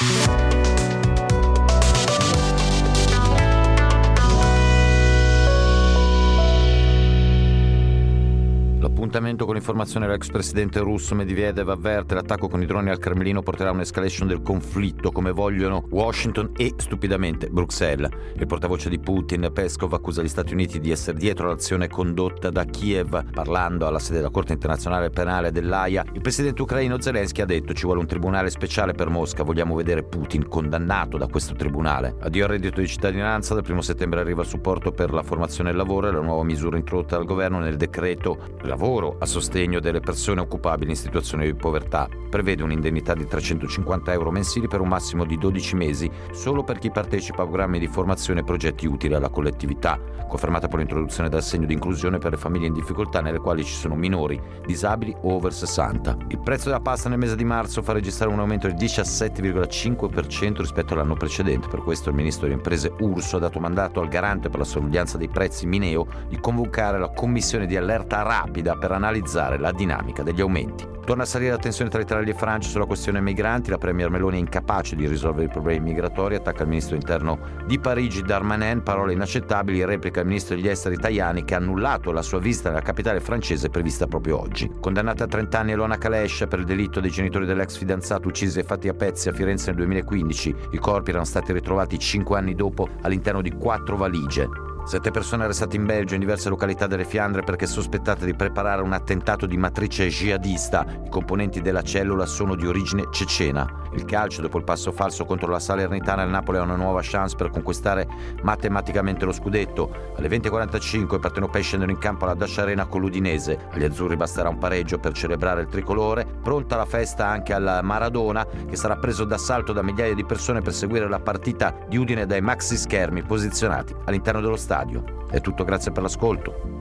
Thank you. L'appuntamento con l'informazione dell'ex presidente russo Medvedev avverte l'attacco con i droni al Cremlino porterà a un'escalation del conflitto come vogliono Washington e stupidamente Bruxelles. Il portavoce di Putin, Peskov, accusa gli Stati Uniti di essere dietro l'azione condotta da Kiev. Parlando alla sede della Corte internazionale penale dell'AIA, il presidente ucraino Zelensky ha detto ci vuole un tribunale speciale per Mosca, vogliamo vedere Putin condannato da questo tribunale. Addio al reddito di cittadinanza, dal 1 settembre arriva il supporto per la formazione e il lavoro e la nuova misura introdotta dal governo nel decreto lavoro a sostegno delle persone occupabili in situazione di povertà. Prevede un'indennità di 350 euro mensili per un massimo di 12 mesi solo per chi partecipa a programmi di formazione e progetti utili alla collettività, confermata poi l'introduzione del segno di inclusione per le famiglie in difficoltà nelle quali ci sono minori, disabili o over 60. Il prezzo della pasta nel mese di marzo fa registrare un aumento del 17,5% rispetto all'anno precedente. Per questo il ministro delle imprese Urso ha dato mandato al garante per la sorveglianza dei prezzi Mineo di convocare la commissione di allerta rapida rapida per analizzare la dinamica degli aumenti. Torna a salire la tensione tra Italia e Francia sulla questione migranti. La Premier Meloni è incapace di risolvere i problemi migratori. Attacca il ministro interno di Parigi Darmanin. Parole inaccettabili. Replica il ministro degli esteri Tajani che ha annullato la sua visita nella capitale francese prevista proprio oggi. Condannata a 30 anni Elona Kalesh per il delitto dei genitori dell'ex fidanzato uccisi e fatti a pezzi a Firenze nel 2015. I corpi erano stati ritrovati 5 anni dopo all'interno di quattro valigie. Sette persone arrestate in Belgio in diverse località delle Fiandre perché sospettate di preparare un attentato di matrice jihadista. I componenti della cellula sono di origine cecena. Il calcio, dopo il passo falso contro la Salernitana, il Napoli ha una nuova chance per conquistare matematicamente lo scudetto. Alle 20.45 i partenopei scendono in campo alla Dash Arena con l'Udinese. Agli azzurri basterà un pareggio per celebrare il tricolore. Pronta la festa anche al Maradona, che sarà preso d'assalto da migliaia di persone per seguire la partita di Udine dai maxi schermi posizionati all'interno dello stadio stadio. È tutto grazie per l'ascolto.